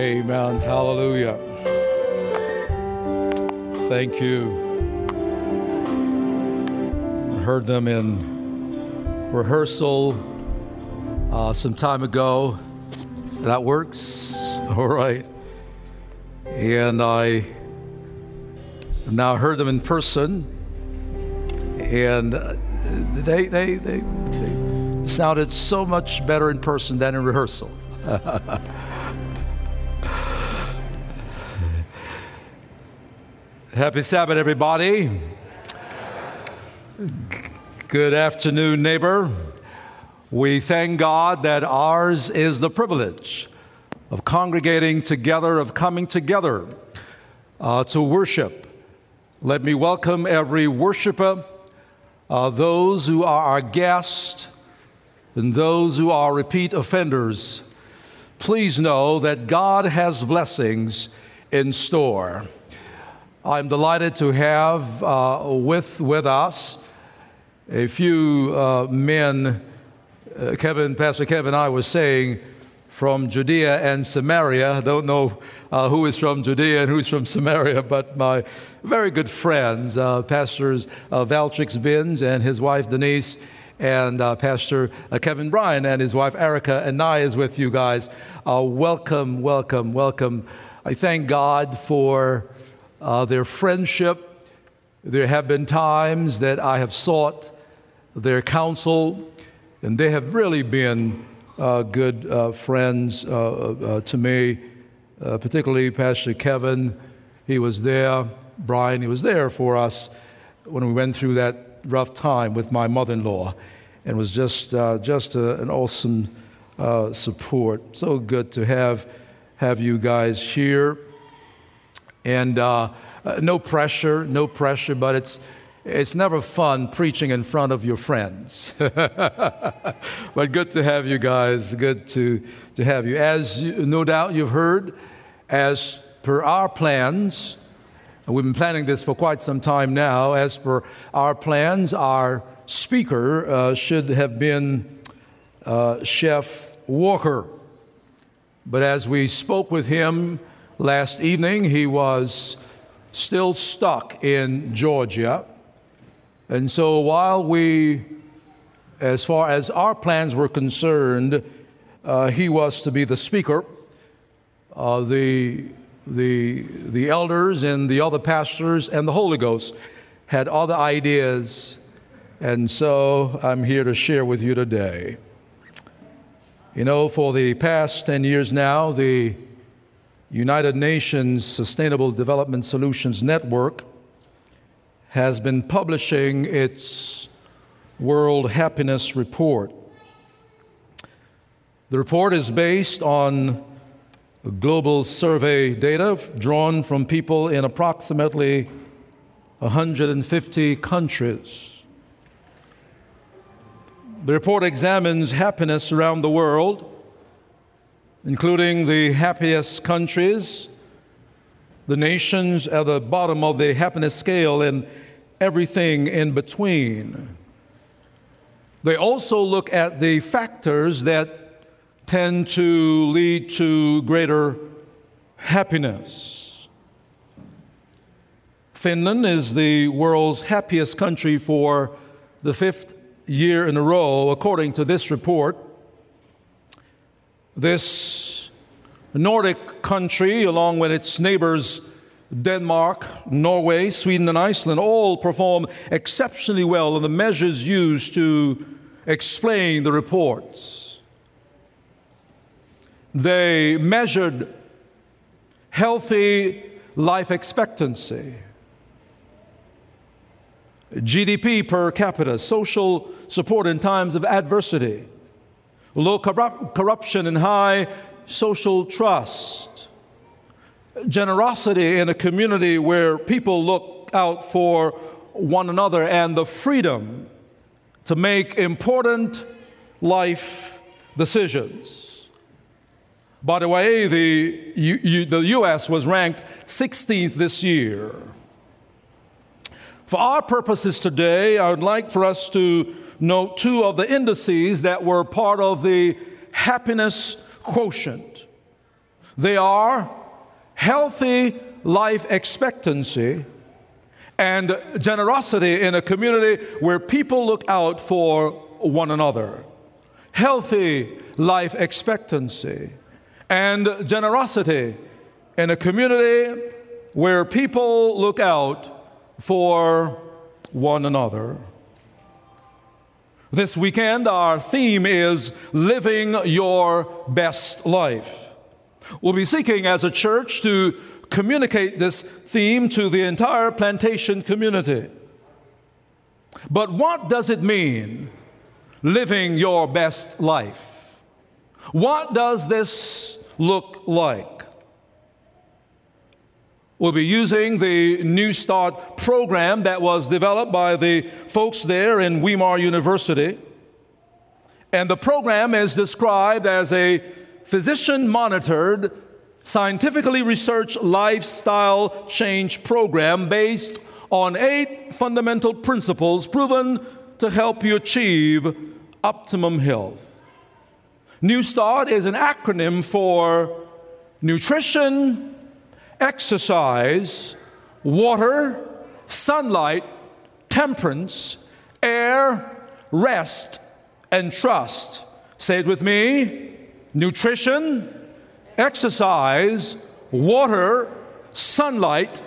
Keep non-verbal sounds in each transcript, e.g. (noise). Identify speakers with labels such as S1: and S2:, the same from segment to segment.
S1: Amen. Hallelujah. Thank you. I heard them in rehearsal uh, some time ago. That works. (laughs) All right. And I now heard them in person, and uh, they, they, they, they sounded so much better in person than in rehearsal. (laughs) Happy Sabbath, everybody. Good afternoon, neighbor. We thank God that ours is the privilege of congregating together, of coming together uh, to worship. Let me welcome every worshiper, uh, those who are our guests, and those who are repeat offenders. Please know that God has blessings in store. I'm delighted to have uh, with, with us a few uh, men. Uh, Kevin, Pastor Kevin, I was saying from Judea and Samaria. I don't know uh, who is from Judea and who's from Samaria, but my very good friends, uh, Pastors uh, Valtrix Binns and his wife Denise, and uh, Pastor Kevin Bryan and his wife Erica, and I is with you guys. welcome, welcome, welcome. I thank God for uh, their friendship. There have been times that I have sought their counsel, and they have really been uh, good uh, friends uh, uh, to me, uh, particularly Pastor Kevin. He was there, Bryan, he was there for us when we went through that rough time with my mother in law, and was just, just a, an awesome support. So good to have, have you guys here. And uh, uh, no pressure, no pressure, but it's, it's never fun preaching in front of your friends. (laughs) but good to have you guys. Good to, to have you. As you, no doubt you've heard, as per our plans, we've been planning this for quite some time now. As per our plans, our speaker uh, should have been uh, Chef Walker. But as we spoke with him, Last evening, he was still stuck in Georgia. And so, while we, as far as our plans were concerned, uh, he was to be the speaker, uh, the, the, the elders and the other pastors and the Holy Ghost had other ideas. And so, I'm here to share with you today. You know, for the past 10 years now, the United Nations Sustainable Development Solutions Network has been publishing its World Happiness Report. The report is based on global survey data drawn from people in approximately 150 countries. The report examines happiness around the world including the happiest countries, the nations at the bottom of the happiness scale, and everything in between. They also look at the factors that tend to lead to greater happiness. Finland is the world's happiest country for the fifth year in a row, according to this report. This Nordic country, along with its neighbors Denmark, Norway, Sweden, and Iceland, all perform exceptionally well in the measures used to explain the reports. They measured healthy life expectancy, GDP per capita, social support in times of adversity low corrupt, corruption, and high social trust, generosity in a community where people look out for one another, and the freedom to make important life decisions. By the way, the, U, the U.S. was ranked 16th this year. For our purposes today, I would like for us to note two of the indices that were part of the happiness quotient. They are healthy life expectancy and generosity in a community where people look out for one another. Healthy life expectancy and generosity in a community where people look out for one another. This weekend, our theme is Living Your Best Life. We'll be seeking as a church to communicate this theme to the entire plantation community. But what does it mean, living your best life? What does this look like? We'll be using the New Start program that was developed by the folks there in Weimar University. And the program is described as a physician monitored scientifically researched lifestyle change program based on eight fundamental principles proven to help you achieve optimum health. New START is an acronym for nutrition, exercise, water, sunlight, temperance, air, rest, and trust. Say it with me nutrition, exercise, water, sunlight,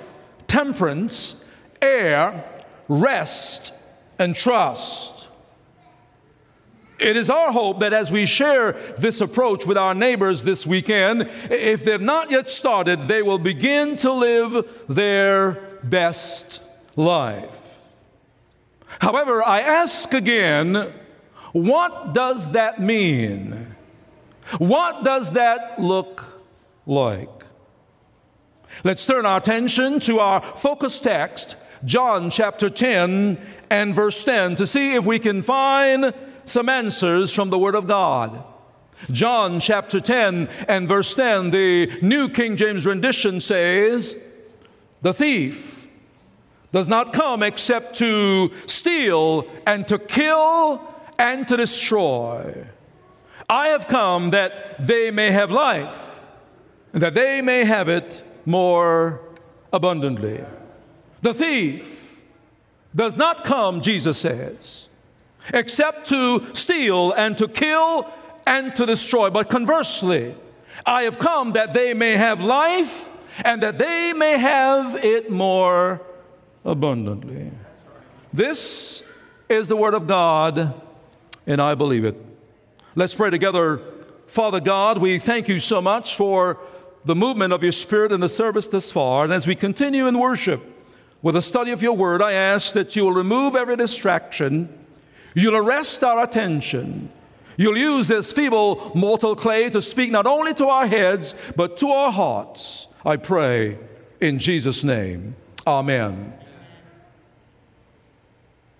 S1: temperance, air, rest, and trust. It is our hope that as we share this approach with our neighbors this weekend, if they've not yet started, they will begin to live their best life. However, I ask again, what does that mean? What does that look like? Let's turn our attention to our focus text, John chapter 10 and verse 10, to see if we can find some answers from the Word of God. John chapter 10 and verse 10, the New King James rendition says, The thief does not come except to steal and to kill and to destroy. I have come that they may have life, and that they may have it more abundantly. The thief does not come, Jesus says, except to steal and to kill and to destroy. But conversely, I have come that they may have life and that they may have it more abundantly. This is the Word of God, and I believe it. Let's pray together. Father God, we thank you so much for the movement of your Spirit in the service thus far. And as we continue in worship with a study of your word, I ask that you will remove every distraction, you'll arrest our attention. You'll use this feeble mortal clay to speak not only to our heads, but to our hearts. I pray in Jesus' name. Amen.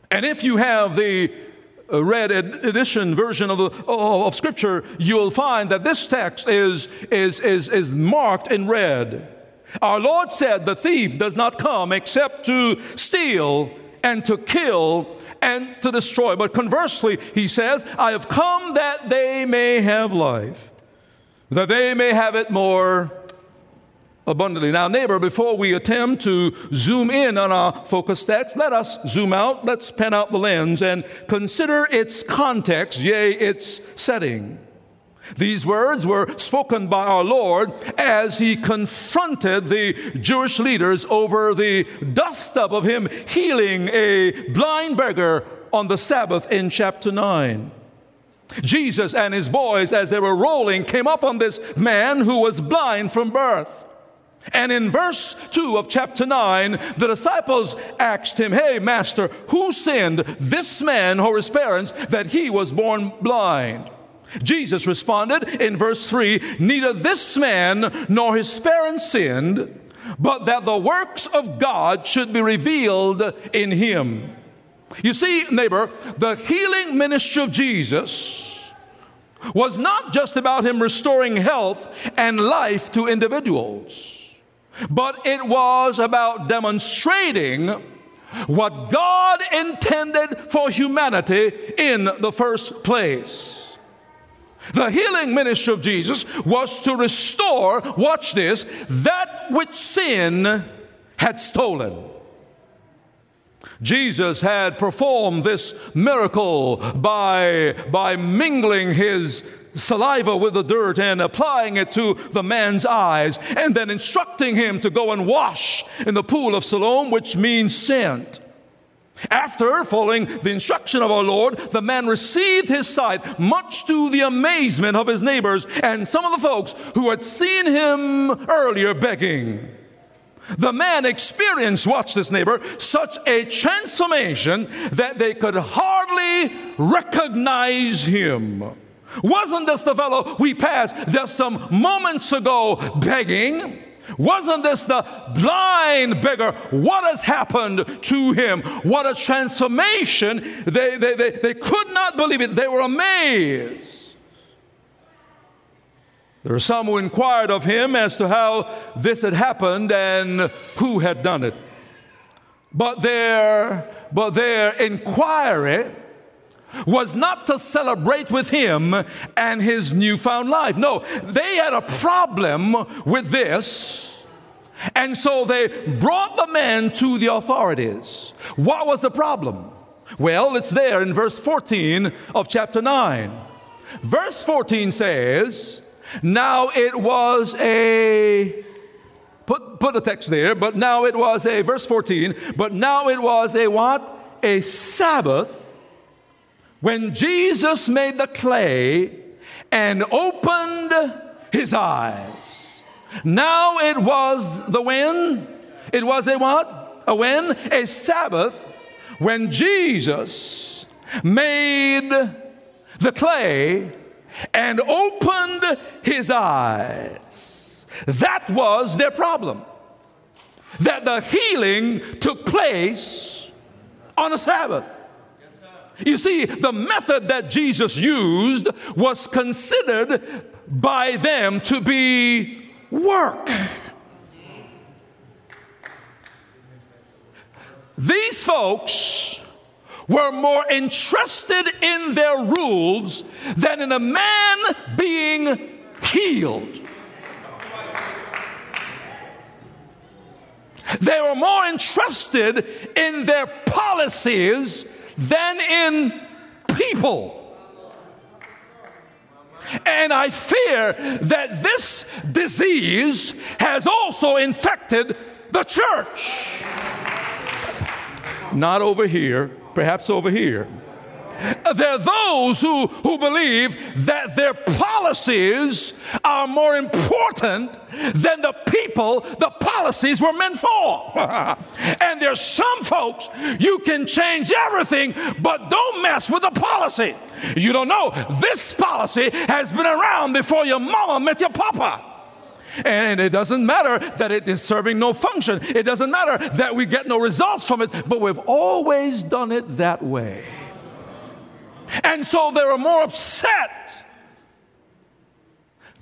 S1: And if you have the red edition version of, the, of Scripture, you'll find that this text is, is, is, is marked in red. Our Lord said, The thief does not come except to steal and to kill and to destroy. But conversely, he says, I have come that they may have life, that they may have it more abundantly. Now, neighbor, before we attempt to zoom in on our focus text, let us zoom out, let's pen out the lens and consider its context, yea, its setting. These words were spoken by our Lord as he confronted the Jewish leaders over the dust up of him healing a blind beggar on the Sabbath in chapter 9. Jesus and his boys, as they were rolling, came up on this man who was blind from birth. And in verse 2 of chapter 9, the disciples asked him, Hey, Master, who sinned, this man or his parents, that he was born blind? Jesus responded in verse 3 Neither this man nor his parents sinned, but that the works of God should be revealed in him. You see, neighbor, the healing ministry of Jesus was not just about him restoring health and life to individuals, but it was about demonstrating what God intended for humanity in the first place. The healing ministry of Jesus was to restore, watch this, that which sin had stolen. Jesus had performed this miracle by, by mingling his saliva with the dirt and applying it to the man's eyes, and then instructing him to go and wash in the pool of Siloam, which means sent. After following the instruction of our Lord, the man received his sight, much to the amazement of his neighbors and some of the folks who had seen him earlier begging. The man experienced, watch this neighbor, such a transformation that they could hardly recognize him. Wasn't this the fellow we passed just some moments ago begging? Wasn't this the blind beggar? What has happened to him? What a transformation. They, they, they, they could not believe it. They were amazed. There are some who inquired of him as to how this had happened and who had done it. But their, but their inquiry was not to celebrate with him and his newfound life. No, they had a problem with this. And so they brought the man to the authorities. What was the problem? Well, it's there in verse 14 of chapter 9. Verse 14 says, now it was a, put, put a text there, but now it was a, verse 14, but now it was a what? A Sabbath when Jesus made the clay and opened his eyes. Now it was the when? It was a what? A when? A Sabbath when Jesus made the clay and opened his eyes. That was their problem. That the healing took place on a Sabbath. You see, the method that Jesus used was considered by them to be work. These folks were more interested in their rules than in a man being healed. They were more interested in their policies than in people. And I fear that this disease has also infected the church. Not over here, perhaps over here. There are those who, who believe that their policies are more important than the people the policies were meant for. (laughs) and there's some folks, you can change everything, but don't mess with the policy. You don't know, this policy has been around before your mama met your papa. And it doesn't matter that it is serving no function. It doesn't matter that we get no results from it, but we've always done it that way. And so they were more upset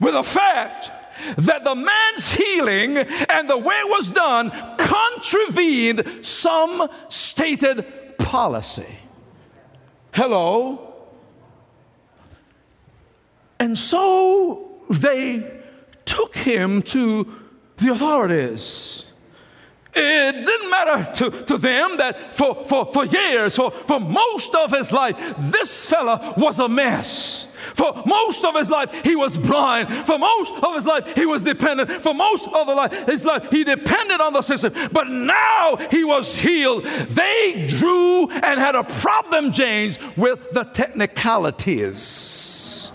S1: with the fact that the man's healing and the way it was done contravened some stated policy. Hello? And so they took him to the authorities. It didn't matter to, to them that for, for, for years, for, for most of his life, this fella was a mess. For most of his life, he was blind. For most of his life, he was dependent. For most of the life, his life, he depended on the system. But now he was healed. They drew and had a problem, James, with the technicalities.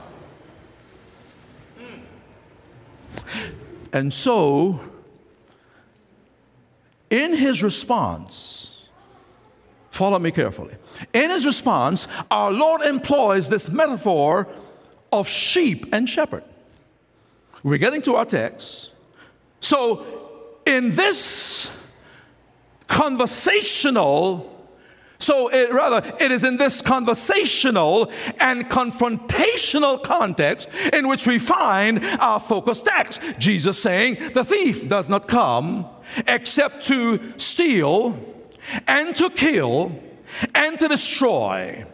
S1: And so, in his response, follow me carefully. In his response, our Lord employs this metaphor of sheep and shepherd. We're getting to our text. So, in this conversational so, it, rather, it is in this conversational and confrontational context in which we find our focus text. Jesus saying, The thief does not come except to steal and to kill and to destroy.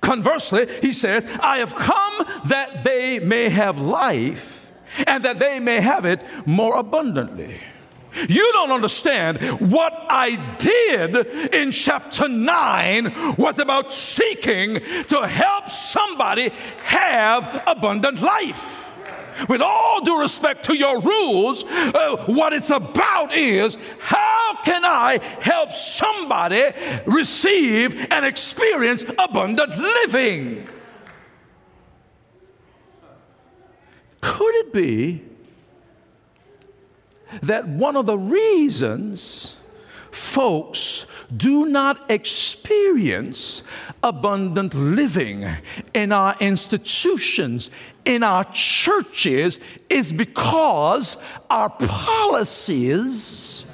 S1: Conversely, he says, I have come that they may have life and that they may have it more abundantly. You don't understand. What I did in chapter 9 was about seeking to help somebody have abundant life. With all due respect to your rules, uh, what it's about is how can I help somebody receive and experience abundant living? Could it be that one of the reasons folks do not experience abundant living in our institutions, in our churches, is because our policies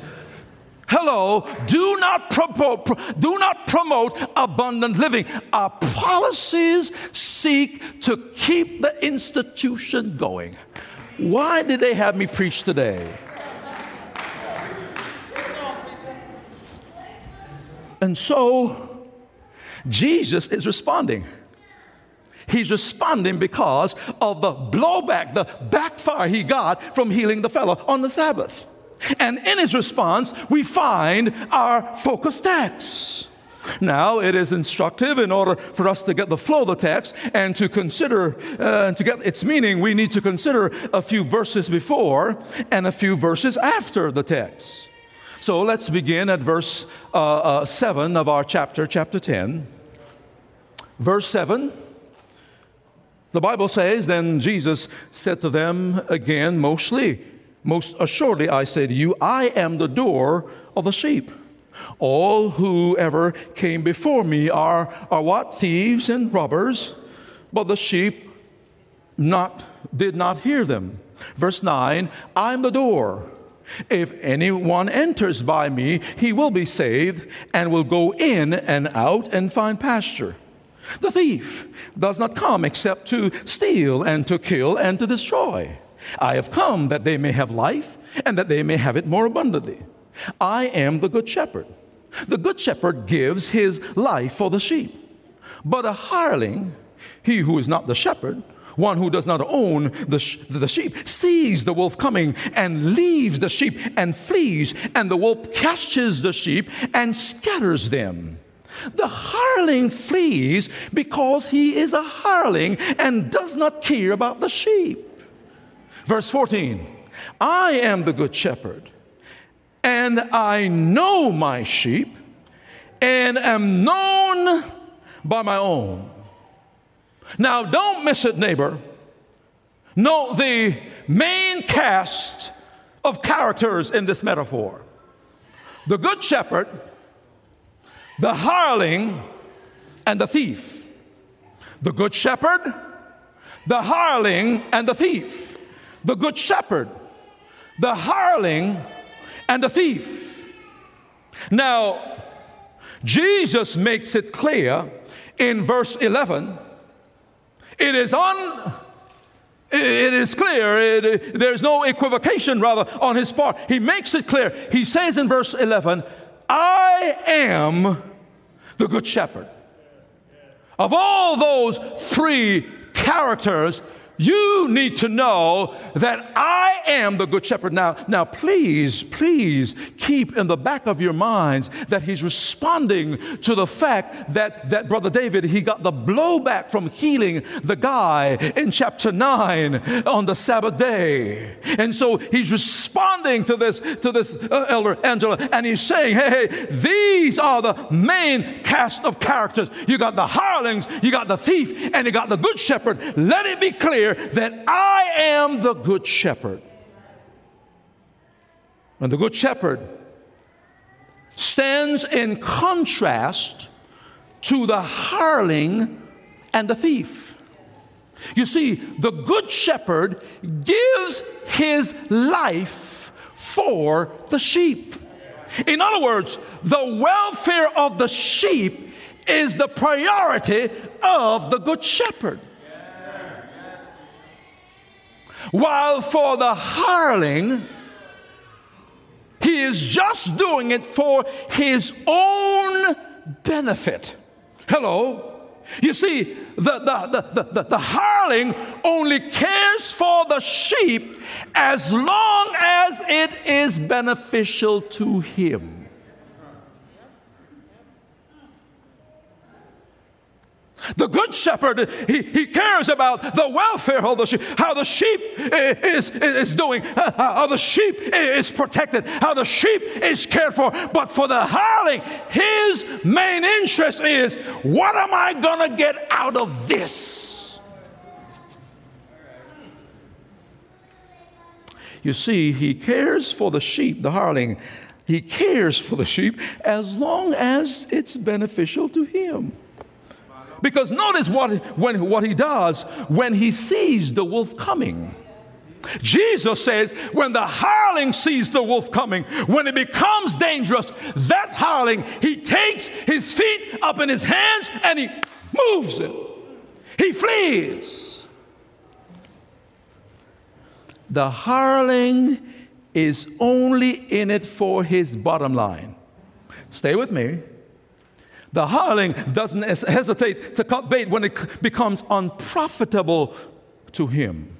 S1: hello do not promote do not promote abundant living. Our policies seek to keep the institution going. Why did they have me preach today? And so Jesus is responding. He's responding because of the blowback, the backfire he got from healing the fellow on the Sabbath. And in his response, we find our focus text. Now, it is instructive in order for us to get the flow of the text and to consider, uh, to get its meaning, we need to consider a few verses before and a few verses after the text. So let's begin at verse uh, uh, 7 of our chapter, chapter 10. Verse 7. The Bible says, Then Jesus said to them again, mostly, most assuredly, I say to you, I am the door of the sheep. All who ever came before me are, are what? Thieves and robbers, but the sheep not, did not hear them. Verse 9, I'm the door. If anyone enters by me, he will be saved and will go in and out and find pasture. The thief does not come except to steal and to kill and to destroy. I have come that they may have life and that they may have it more abundantly. I am the good shepherd. The good shepherd gives his life for the sheep. But a hireling, he who is not the shepherd, one who does not own the, sh- the sheep sees the wolf coming and leaves the sheep and flees, and the wolf catches the sheep and scatters them. The hireling flees because he is a hireling and does not care about the sheep. Verse 14 I am the good shepherd, and I know my sheep, and am known by my own. Now, don't miss it, neighbor. Note the main cast of characters in this metaphor the good shepherd, the hireling, and the thief. The good shepherd, the hireling, and the thief. The good shepherd, the hireling, and the thief. Now, Jesus makes it clear in verse 11 it is on it is clear. It, there's no equivocation, rather, on his part. He makes it clear. He says in verse 11, I am the good shepherd. Of all those three characters, you need to know that I am the good shepherd. Now, now please, please keep in the back of your minds that he's responding to the fact that, that Brother David, he got the blowback from healing the guy in chapter 9 on the Sabbath day. And so he's responding to this, to this uh, elder Angela, and he's saying, hey, hey, these are the main cast of characters. You got the hirelings, you got the thief, and you got the good shepherd. Let it be clear that I am the good shepherd. And the good shepherd stands in contrast to the hireling and the thief. You see, the good shepherd gives his life for the sheep. In other words, the welfare of the sheep is the priority of the good shepherd. While for the hireling, he is just doing it for his own benefit. Hello? You see, the, the, the, the, the hireling only cares for the sheep as long as it is beneficial to him. The good shepherd, he, he cares about the welfare of the sheep, how the sheep eh, is, is doing, uh, uh, how the sheep is protected, how the sheep is cared for. But for the hireling, his main interest is what am I going to get out of this? You see, he cares for the sheep, the hireling. He cares for the sheep as long as it's beneficial to him. Because notice what, when, what he does when he sees the wolf coming. Jesus says, when the hireling sees the wolf coming, when it becomes dangerous, that hireling, he takes his feet up in his hands and he moves it. He flees. The hireling is only in it for his bottom line. Stay with me. The hireling doesn't hesitate to cut bait when it becomes unprofitable to him.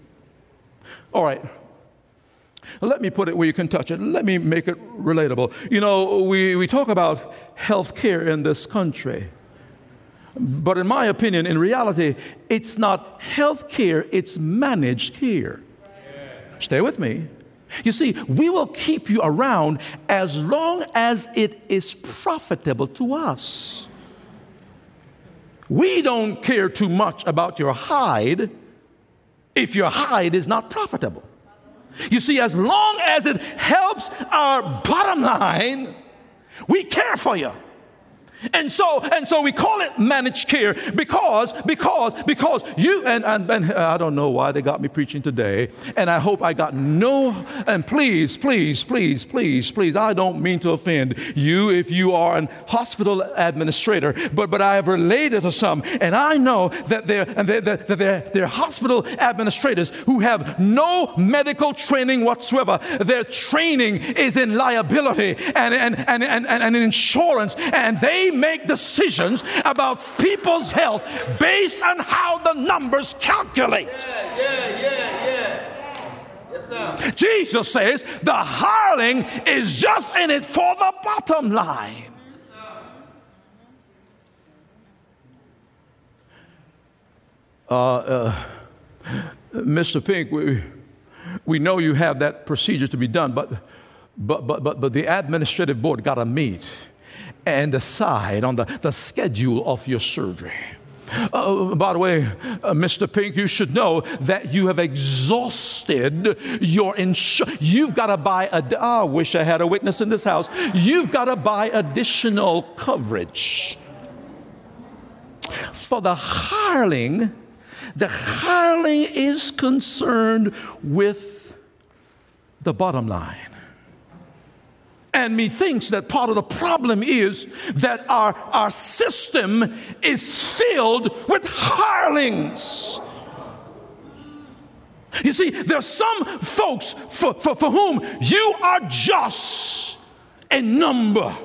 S1: All right. Let me put it where you can touch it. Let me make it relatable. You know, we, we talk about health care in this country. But in my opinion, in reality, it's not health care, it's managed care. Stay with me. You see, we will keep you around as long as it is profitable to us. We don't care too much about your hide if your hide is not profitable. You see, as long as it helps our bottom line, we care for you. And so, and so we call it managed care because, because, because you, and, and, and I don't know why they got me preaching today, and I hope I got no, and please, please, please, please, please, I don't mean to offend you if you are an hospital administrator, but, but I have related to some, and I know that they're, and they're, that they're, they're hospital administrators who have no medical training whatsoever. Their training is in liability and, and, and, and, and insurance, and they make decisions about people's health based on how the numbers calculate. Yeah, yeah, yeah, yes, Jesus says the hireling is just in it for the bottom line. Uh, uh, Mr. Pink, we, we know you have that procedure to be done, but, but, but, but, but the administrative board got to meet and decide on the, the schedule of your surgery. Uh, by the way, uh, Mr. Pink, you should know that you have exhausted your insurance. You've got to buy a. I wish I had a witness in this house. You've got to buy additional coverage. For the hireling, the hireling is concerned with the bottom line. And methinks that part of the problem is that our, our system is filled with hirelings. You see, there's some folks for, for, for whom you are just a number.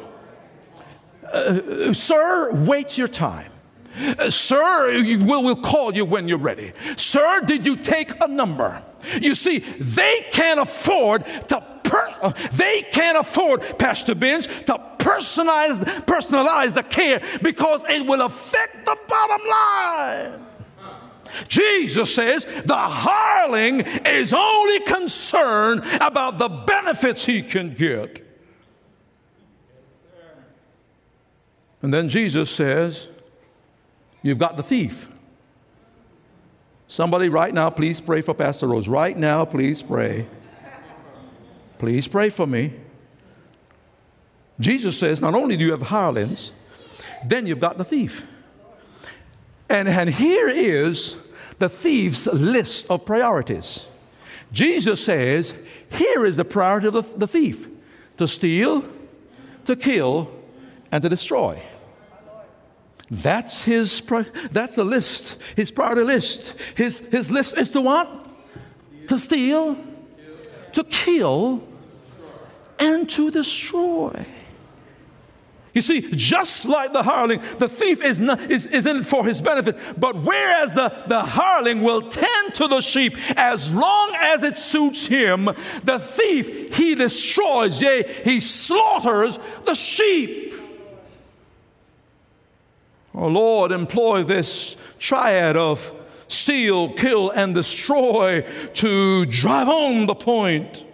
S1: Uh, sir, wait your time. Uh, sir, we'll, we'll call you when you're ready. Sir, did you take a number? You see, they can't afford to per- they can't afford, Pastor Benz, to personalize, personalize the care because it will affect the bottom line. Jesus says the hireling is only concerned about the benefits he can get. And then Jesus says, You've got the thief. Somebody right now, please pray for Pastor Rose. Right now, please pray. Please pray for me. Jesus says, not only do you have hirelings, then you've got the thief. And, and here is the thief's list of priorities. Jesus says, here is the priority of the, the thief to steal, to kill, and to destroy. That's his that's the list, his priority list. His, his list is to what? To steal, to kill, and to destroy. You see, just like the hireling, the thief is, not, is, is in it for his benefit. But whereas the, the hireling will tend to the sheep as long as it suits him, the thief, he destroys, yea, he slaughters the sheep. Oh Lord, employ this triad of steal, kill, and destroy to drive home the point.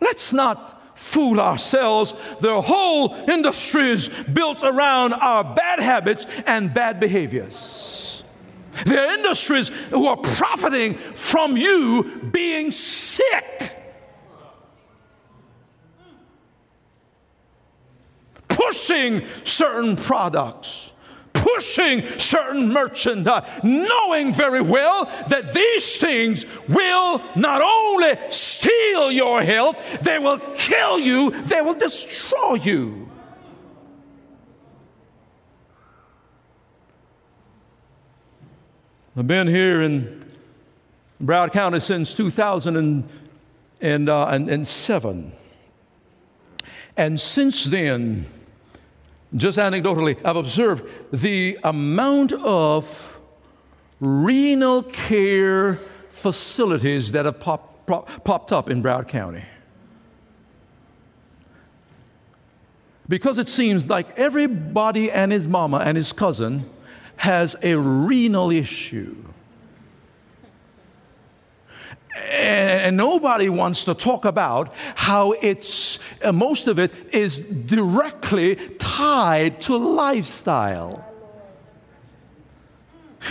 S1: Let's not fool ourselves. Their whole industry is built around our bad habits and bad behaviors. There are industries who are profiting from you being sick. Pushing certain products pushing certain merchandise, knowing very well that these things will not only steal your health, they will kill you, they will destroy you. I've been here in Broward County since 2007. And, uh, and, and, and since then, just anecdotally, I've observed the amount of renal care facilities that have pop, pop, popped up in Broward County. Because it seems like everybody and his mama and his cousin has a renal issue and nobody wants to talk about how it's uh, most of it is directly tied to lifestyle.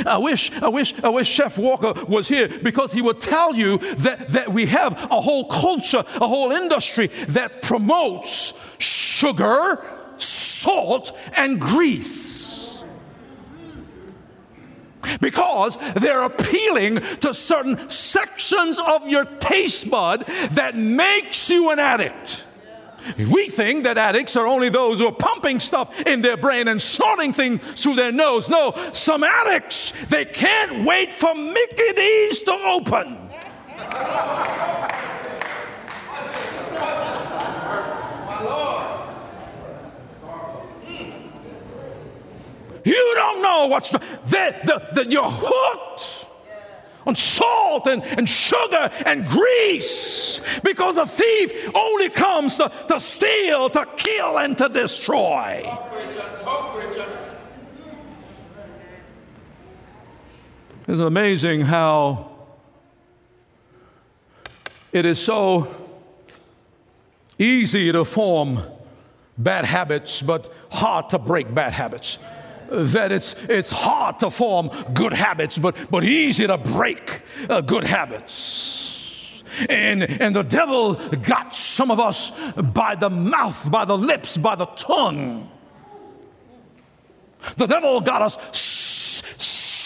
S1: I wish, I wish, I wish Chef Walker was here because he would tell you that, that we have a whole culture, a whole industry that promotes sugar, salt, and grease because they're appealing to certain sections of your taste bud that makes you an addict. We think that addicts are only those who are pumping stuff in their brain and snorting things through their nose. No, some addicts, they can't wait for Mickey D's to open. You don't know what's the, the, the, you're hooked on salt and, and sugar and grease because the thief only comes to, to steal, to kill, and to destroy. It's amazing how it is so easy to form bad habits, but hard to break bad habits that it's, it's hard to form good habits, but, but easy to break uh, good habits. And, and the devil got some of us by the mouth, by the lips, by the tongue. The devil got us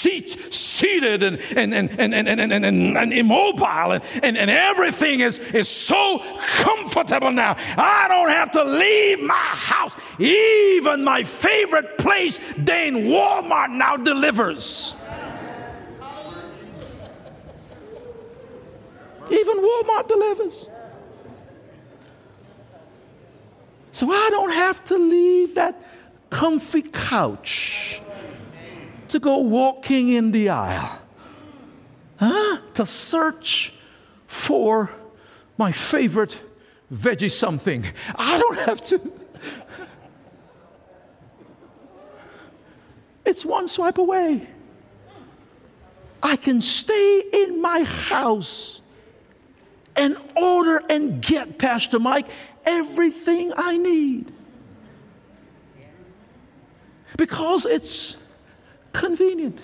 S1: seat, seated and, and, and, and, and, and, and, and, immobile, and, and, and everything is, is so comfortable now. I don't have to leave my house. Even my favorite place, Dane Walmart, now delivers. Even Walmart delivers. So I don't have to leave that comfy couch to go walking in the aisle, huh? to search for my favorite veggie something. I don't have to. It's one swipe away. I can stay in my house and order and get, Pastor Mike, everything I need. Because it's convenient.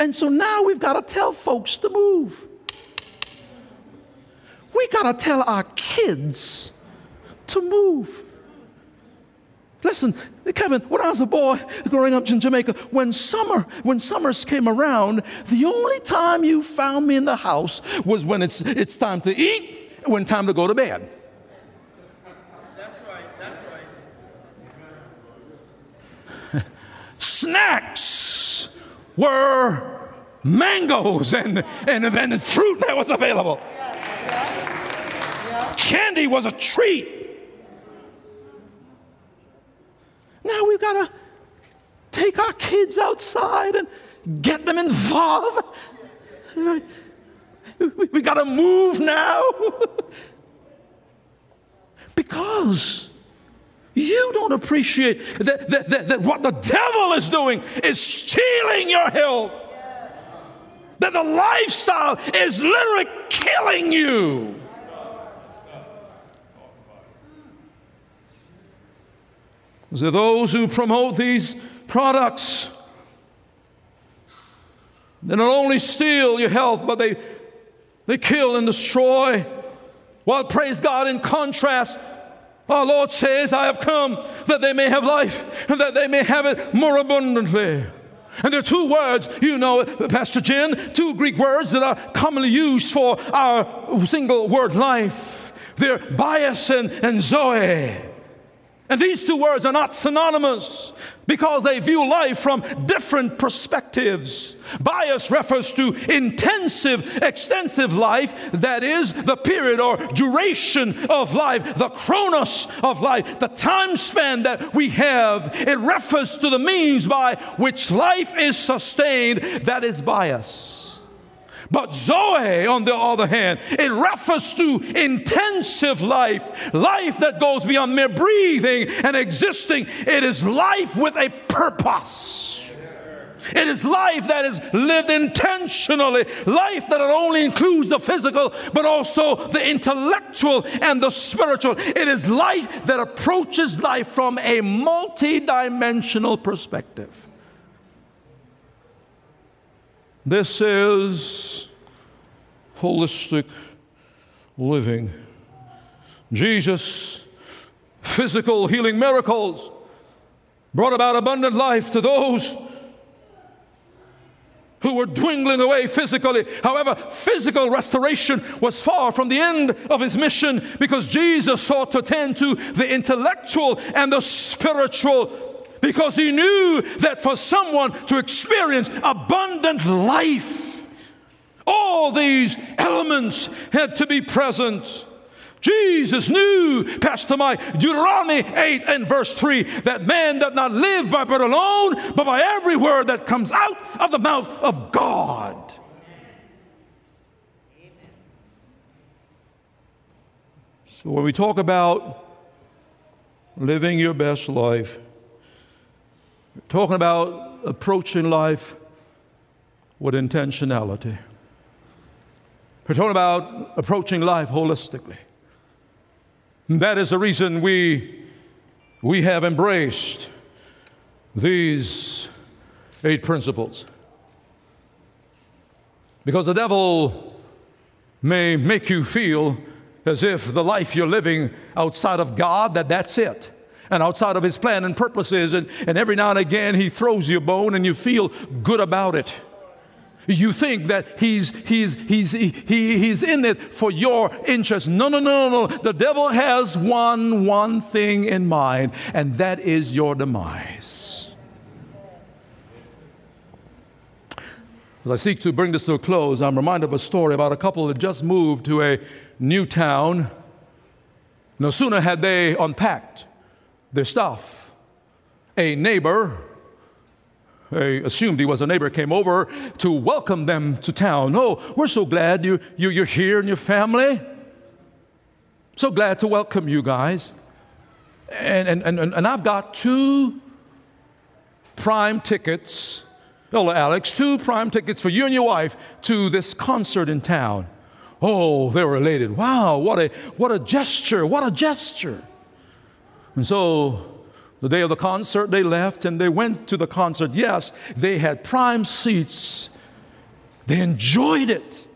S1: And so now we've got to tell folks to move. We got to tell our kids to move. Listen, Kevin, when I was a boy growing up in Jamaica, when summer, when summers came around, the only time you found me in the house was when it's, it's time to eat, when time to go to bed.
S2: That's right, that's
S1: right. Snacks were mangoes and, and, and fruit that was available. Candy was a treat. Now we've got to take our kids outside and get them involved. We got to move now. (laughs) because you don't appreciate that, that, that, that, what the devil is doing is stealing your health. That the lifestyle is literally killing you. So those who promote these products, they not only steal your health, but they, they kill and destroy. Well, praise God, in contrast, our Lord says, I have come that they may have life and that they may have it more abundantly. And there are two words, you know, Pastor Jen, two Greek words that are commonly used for our single word life. They're bios and, and zoe. And these two words are not synonymous because they view life from different perspectives. Bios refers to intensive, extensive life, that is, the period or duration of life, the chronos of life, the time span that we have. It refers to the means by which life is sustained, that is bios. But Zoe, on the other hand, it refers to intensive life, life that goes beyond mere breathing and existing. It is life with a purpose. It is life that is lived intentionally, life that not only includes the physical, but also the intellectual and the spiritual. It is life that approaches life from a multidimensional perspective. This is holistic living. Jesus' physical healing miracles brought about abundant life to those who were dwindling away physically. However, physical restoration was far from the end of his mission because Jesus sought to tend to the intellectual and the spiritual because he knew that for someone to experience abundant life, all these elements had to be present. Jesus knew, Pastor Mike, Deuteronomy 8 and verse 3, that man does not live by bread alone, but by every word that comes out of the mouth of God. So when we talk about living your best life, talking about approaching life with intentionality. We're talking about approaching life holistically. And that is the reason we, we have embraced these eight principles. Because the devil may make you feel as if the life you're living outside of God, that that's it and outside of his plan and purposes. And, and every now and again, he throws you a bone and you feel good about it. You think that he's, he's, he's, he, he's in it for your interest. No, no, no, no, no. The devil has one, one thing in mind, and that is your demise. As I seek to bring this to a close, I'm reminded of a story about a couple that just moved to a new town. No sooner had they unpacked their stuff. A neighbor, I assumed he was a neighbor, came over to welcome them to town. Oh, we're so glad you, you, you're here and your family. So glad to welcome you guys. And, and, and, and I've got two prime tickets, hello, Alex, two prime tickets for you and your wife to this concert in town. Oh, they were elated. Wow, what a, what a gesture, what a gesture. And so the day of the concert, they left and they went to the concert. Yes, they had prime seats, they enjoyed it.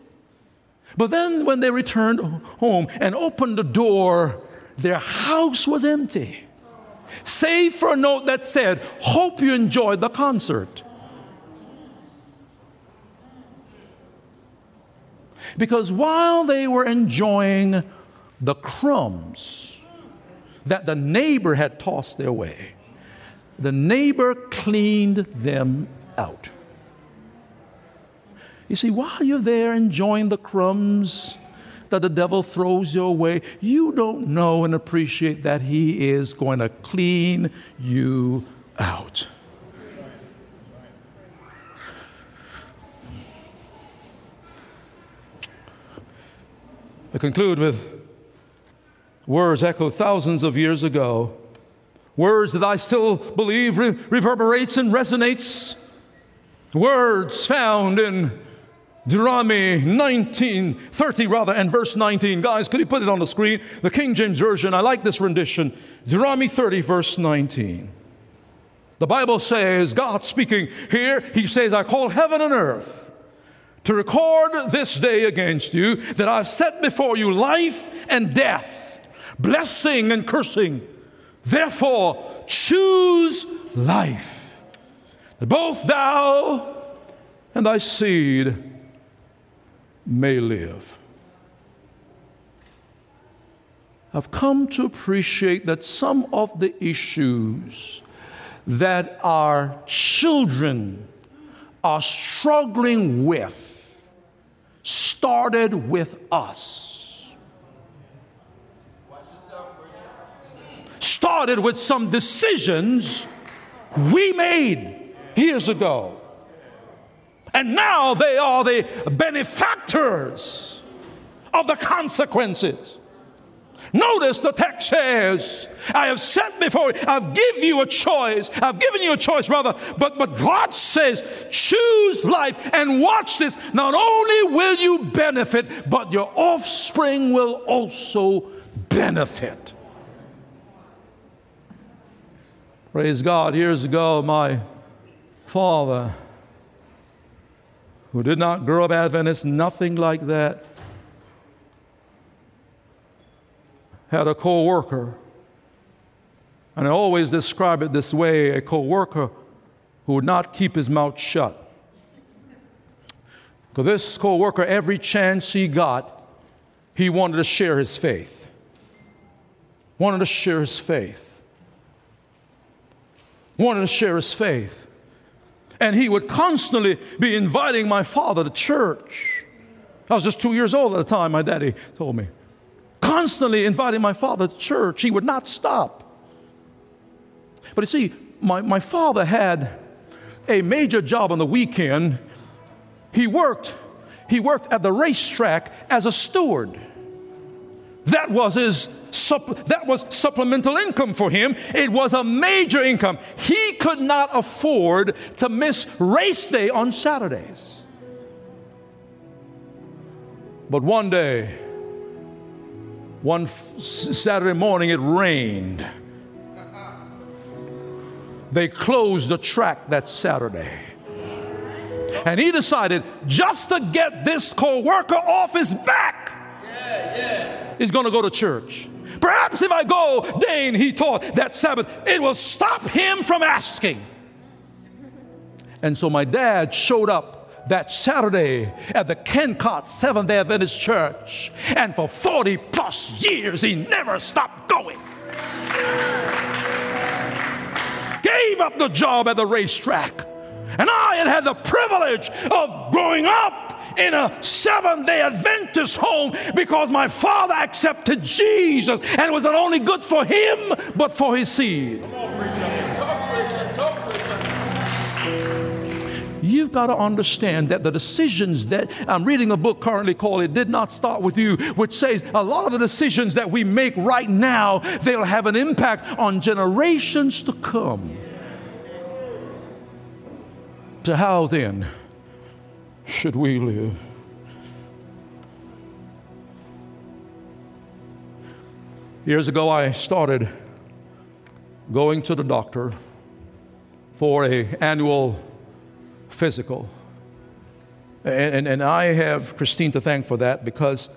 S1: But then when they returned home and opened the door, their house was empty. save for a note that said, Hope you enjoyed the concert. Because while they were enjoying the crumbs that the neighbor had tossed their way, the neighbor cleaned them out. You see, while you're there enjoying the crumbs that the devil throws your way, you don't know and appreciate that he is going to clean you out. I conclude with words echoed thousands of years ago, words that I still believe re- reverberates and resonates, words found in Deuteronomy 19, 30 rather, and verse 19. Guys, could you put it on the screen? The King James Version, I like this rendition. Deuteronomy 30, verse 19. The Bible says, God speaking here, He says, I call heaven and earth to record this day against you that I've set before you life and death, blessing and cursing. Therefore, choose life, that both thou and thy seed may live. I've come to appreciate that some of the issues that our children are struggling with started with us. Started with some decisions we made years ago. And now they are the benefactors of the consequences. Notice the text says, I have set before you, I've given you a choice. I've given you a choice, rather. But, but God says, choose life and watch this. Not only will you benefit, but your offspring will also benefit. Praise God. Years ago, my father, who did not grow up Adventist, nothing like that, had a co worker. And I always describe it this way a co worker who would not keep his mouth shut. Because this co worker, every chance he got, he wanted to share his faith. Wanted to share his faith. Wanted to share his faith. And he would constantly be inviting my father to church. I was just two years old at the time, my daddy told me constantly inviting my father to church. He would not stop. But you see, my, my father had a major job on the weekend. He worked, he worked at the racetrack as a steward. That was his that was supplemental income for him. It was a major income. He could not afford to miss race day on Saturdays. But one day, one Saturday morning, it rained. They closed the track that Saturday. And he decided just to get this co worker off his back, yeah, yeah. He's going to go to church. Perhaps if I go, Dane, he taught that Sabbath, it will stop him from asking. And so my dad showed up that Saturday at the Kencott Seventh day Adventist Church. And for 40 plus years, he never stopped going. Gave up the job at the racetrack. And I had had the privilege of growing up in a Seventh day Adventist home because my father accepted Jesus and it was not only good for him, but for his seed. You've got to understand that the decisions that I'm reading a book currently called It Did Not Start With You, which says a lot of the decisions that we make right now, they'll have an impact on generations to come. So, how then should we live? Years ago, I started going to the doctor for a annual physical. And, and, and I have Christine to thank for that because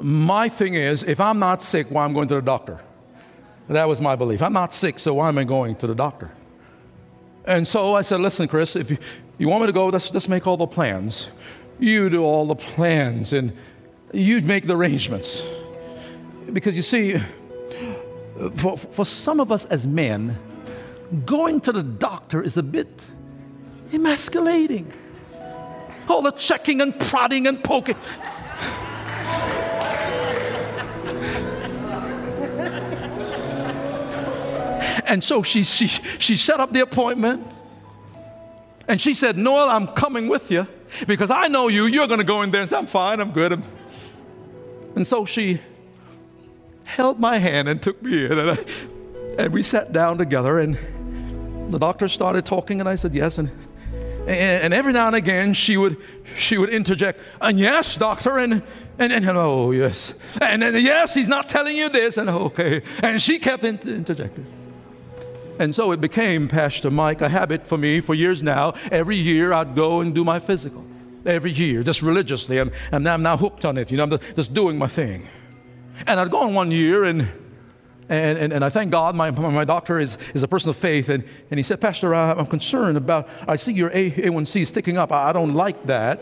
S1: my thing is if I'm not sick, why well, I'm going to the doctor? That was my belief. I'm not sick, so why am I going to the doctor? And so I said, listen, Chris, if you, you want me to go, let's, let's make all the plans. You do all the plans and you make the arrangements. Because you see, for, for some of us as men, going to the doctor is a bit emasculating. All the checking and prodding and poking. And so she, she, she set up the appointment. And she said, Noel, I'm coming with you because I know you. You're going to go in there and say, I'm fine, I'm good. And so she held my hand and took me in. And, I, and we sat down together. And the doctor started talking. And I said, Yes. And, and, and every now and again, she would, she would interject, And yes, doctor. And, and, and, oh, yes. And, and yes, he's not telling you this. And okay. And she kept inter- interjecting. And so it became, Pastor Mike, a habit for me for years now. Every year I'd go and do my physical. Every year, just religiously. I'm, now, I'm now hooked on it. You know, I'm just, just doing my thing. And I'd gone one year and and, and, and, I thank God, my, my doctor is, is a person of faith. And, and he said, Pastor, I, am concerned about, I see your A, A1C sticking up. I, I don't like that.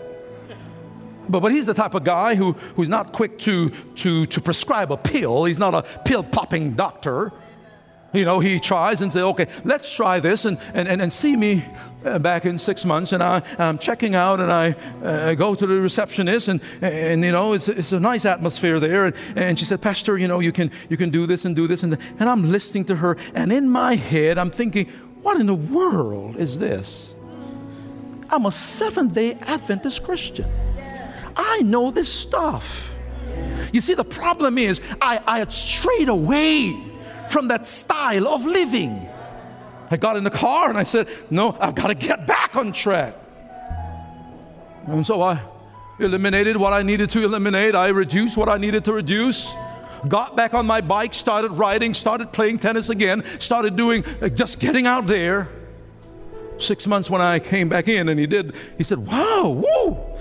S1: But, but he's the type of guy who, who's not quick to, to, to prescribe a pill. He's not a pill popping doctor. You know, he tries and says, okay, let's try this and, and, and, and see me uh, back in six months. And I, I'm checking out and I uh, go to the receptionist and, and you know, it's, it's a nice atmosphere there. And, and she said, Pastor, you know, you can, you can do this and do this. And, and I'm listening to her. And in my head, I'm thinking, what in the world is this? I'm a Seventh day Adventist Christian. I know this stuff. You see, the problem is I, I had strayed away from that style of living. I got in the car and I said, No, I've got to get back on track. And so I eliminated what I needed to eliminate, I reduced what I needed to reduce. Got back on my bike, started riding, started playing tennis again, started doing just getting out there. Six months when I came back in, and he did, he said, Wow, whoa.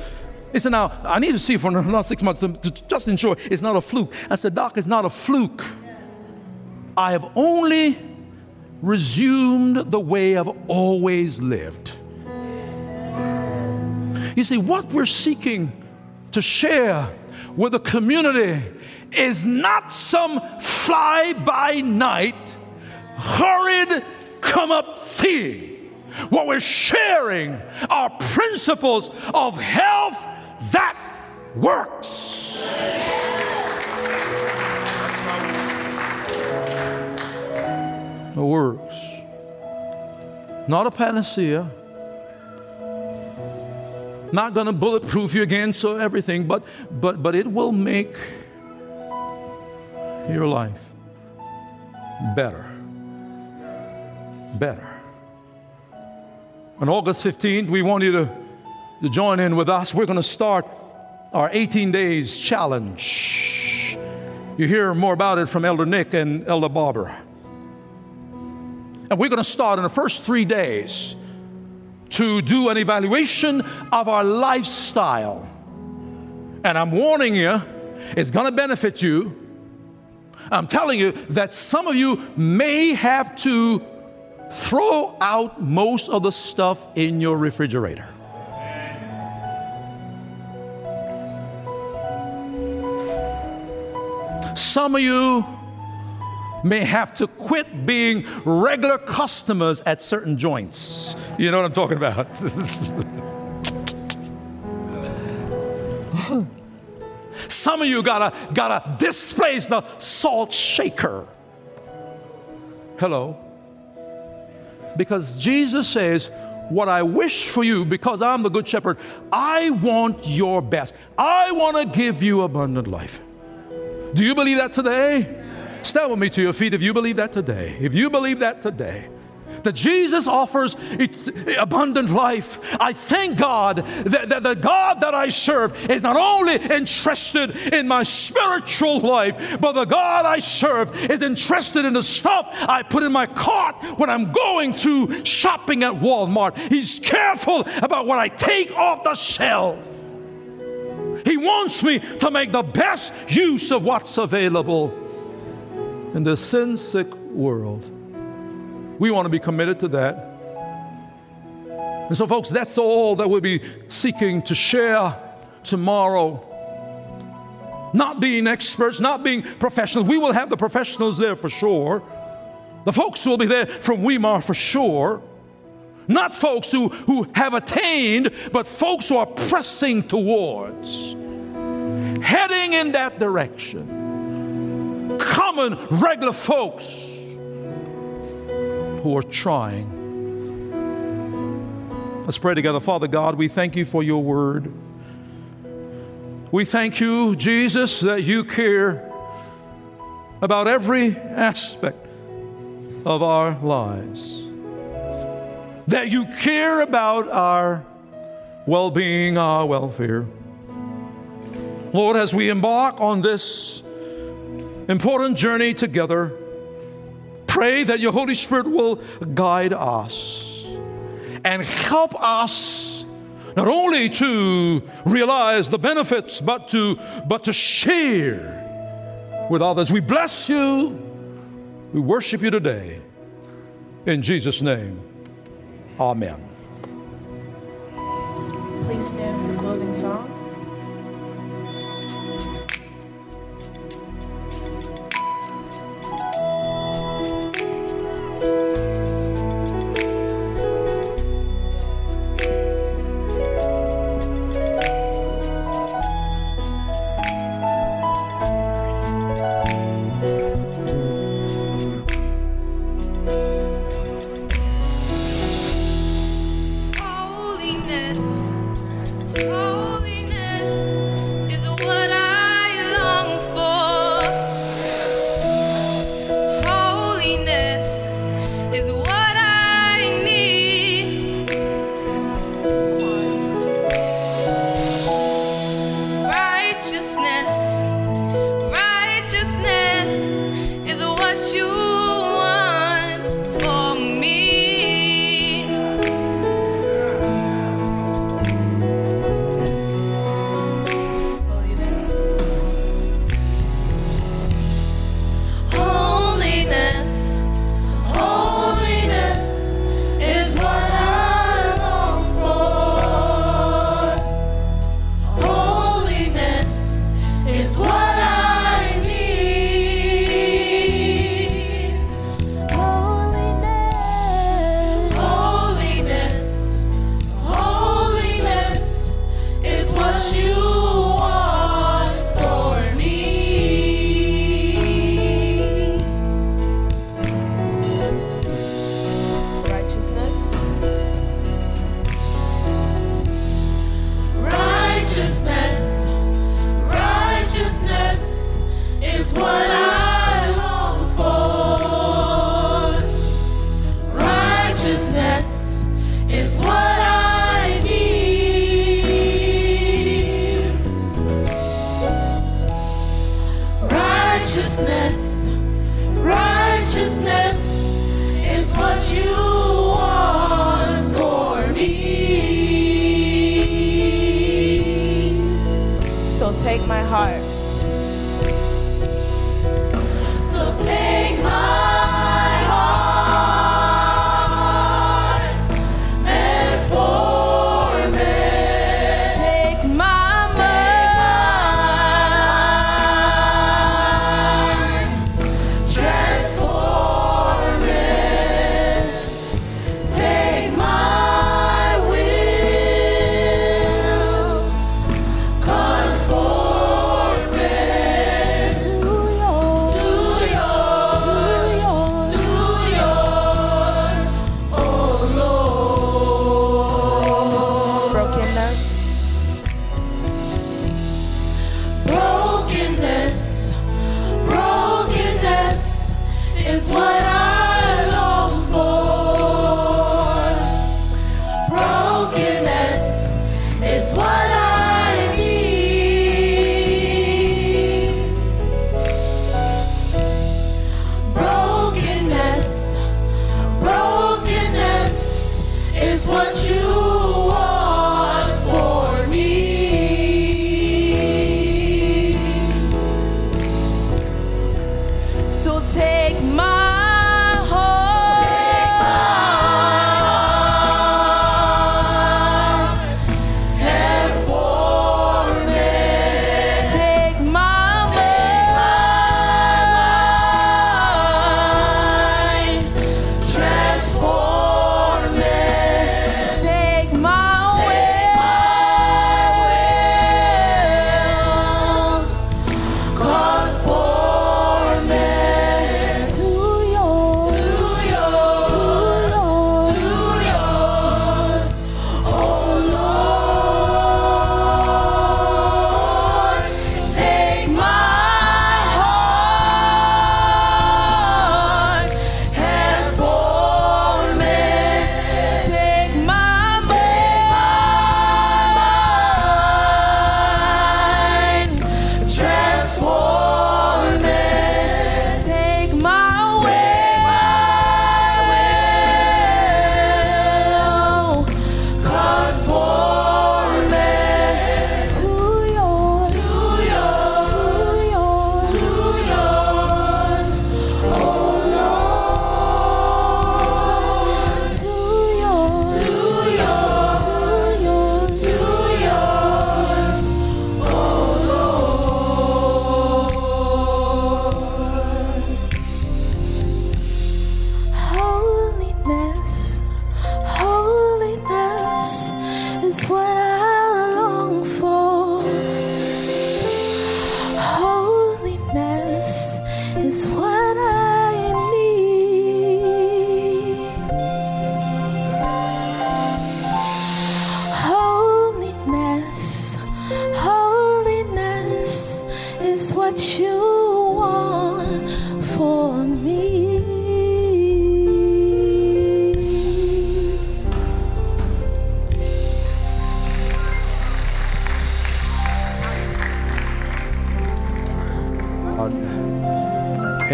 S1: He said, Now, I need to see for another six months to, to just ensure it's not a fluke. I said, Doc, it's not a fluke. I have only resumed the way I've always lived. You see, what we're seeking to share with the community is not some fly by night, hurried come up thing. What we're sharing are principles of health that works. Works. Not a panacea. Not going to bulletproof you against everything, but, but, but it will make your life better. Better. On August 15th, we want you to, to join in with us. We're going to start our 18 days challenge. You hear more about it from Elder Nick and Elder Barbara. And we're going to start in the first three days to do an evaluation of our lifestyle. And I'm warning you, it's going to benefit you. I'm telling you that some of you may have to throw out most of the stuff in your refrigerator. Some of you may have to quit being regular customers at certain joints. You know what I'm talking about? (laughs) Some of you gotta gotta displace the salt shaker. Hello. Because Jesus says, What I wish for you, because I'm the good shepherd, I want your best. I want to give you abundant life. Do you believe that today? Stand with me to your feet if you believe that today. If you believe that today, that Jesus offers abundant life. I thank God that, that, the God that I serve is not only interested in my spiritual life, but the God I serve is interested in the stuff I put in my cart when I'm going through shopping at Walmart. He's careful about what I take off the shelf. He wants me to make the best use of what's available in this sin sick world. We want to be committed to that. And so, folks, that's all that we'll be seeking to share tomorrow. Not being experts, not being professionals. We will have the professionals there for sure. The folks will be there from Weimar for sure. Not folks who, who have attained, but folks who are pressing towards, heading in that direction. Common, regular folks who are trying. Let's pray together. Father God, we thank you for your word. We thank you, Jesus, that you care about every aspect of our lives. That you care about our well being, our welfare. Lord, as we embark on this important journey together, pray that your Holy Spirit will guide us and help us not only to realize the benefits, but to, but to share with others. We bless you. We worship you today. In Jesus' name, amen.
S3: Please stand for the closing song.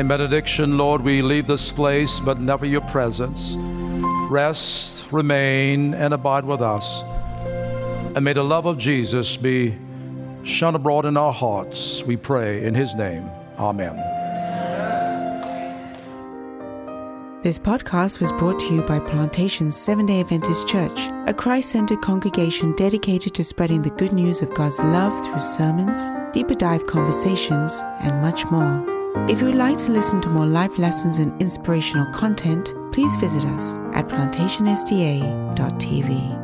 S1: Benediction, Lord, we leave this place, but never your presence. Rest, remain, and abide with us. And may the love of Jesus be shone abroad in our hearts, we pray in his name. Amen.
S4: This podcast was brought to you by Plantation Seventh day Adventist Church, a Christ centered congregation dedicated to spreading the good news of God's love through sermons, deeper dive conversations, and much more. If you would like to listen to more life lessons and inspirational content, please visit us at plantationsda.tv.